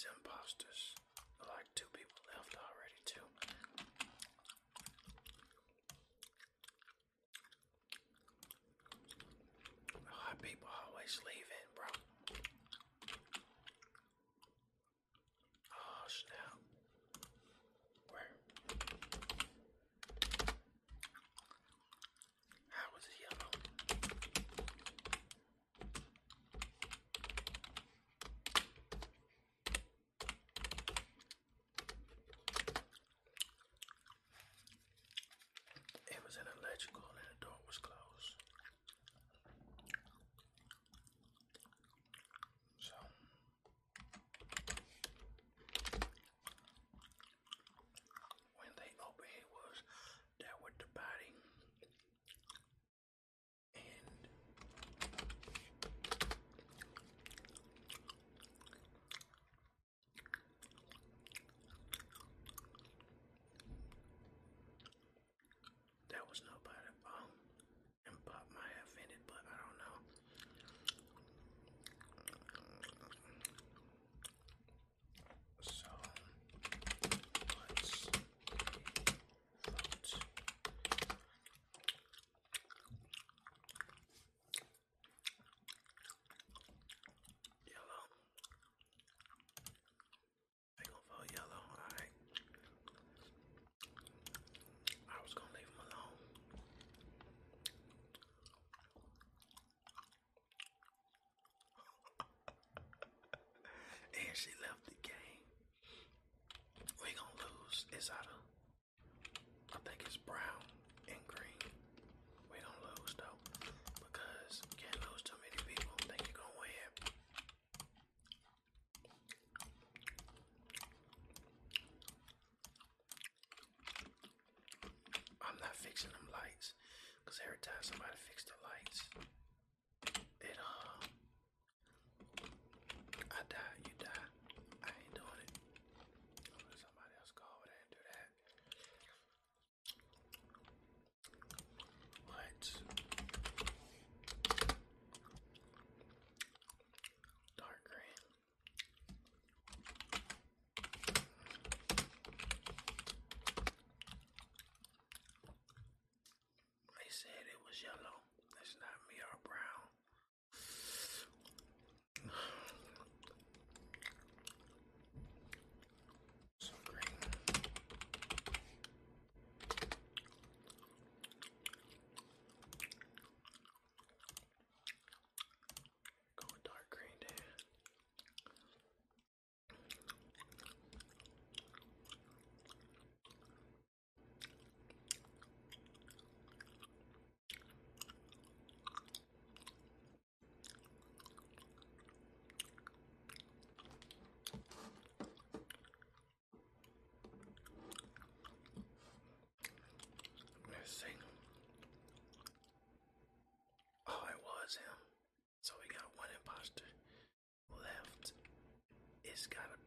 these imposters. Like two people left already too. People always leaving, 가지고 and she left the game. We gonna lose. It's out of, I think it's brown and green. We gonna lose though, because you can't lose too many people. Think you're gonna win. I'm not fixing them lights, cause every time somebody fix the lights, it uh, I die, you die. I ain't doing it. Let somebody else go over there and do that. What? Dark green. They said it was yellow. It's not me or brown. So green. Go with dark green then. It's gotta be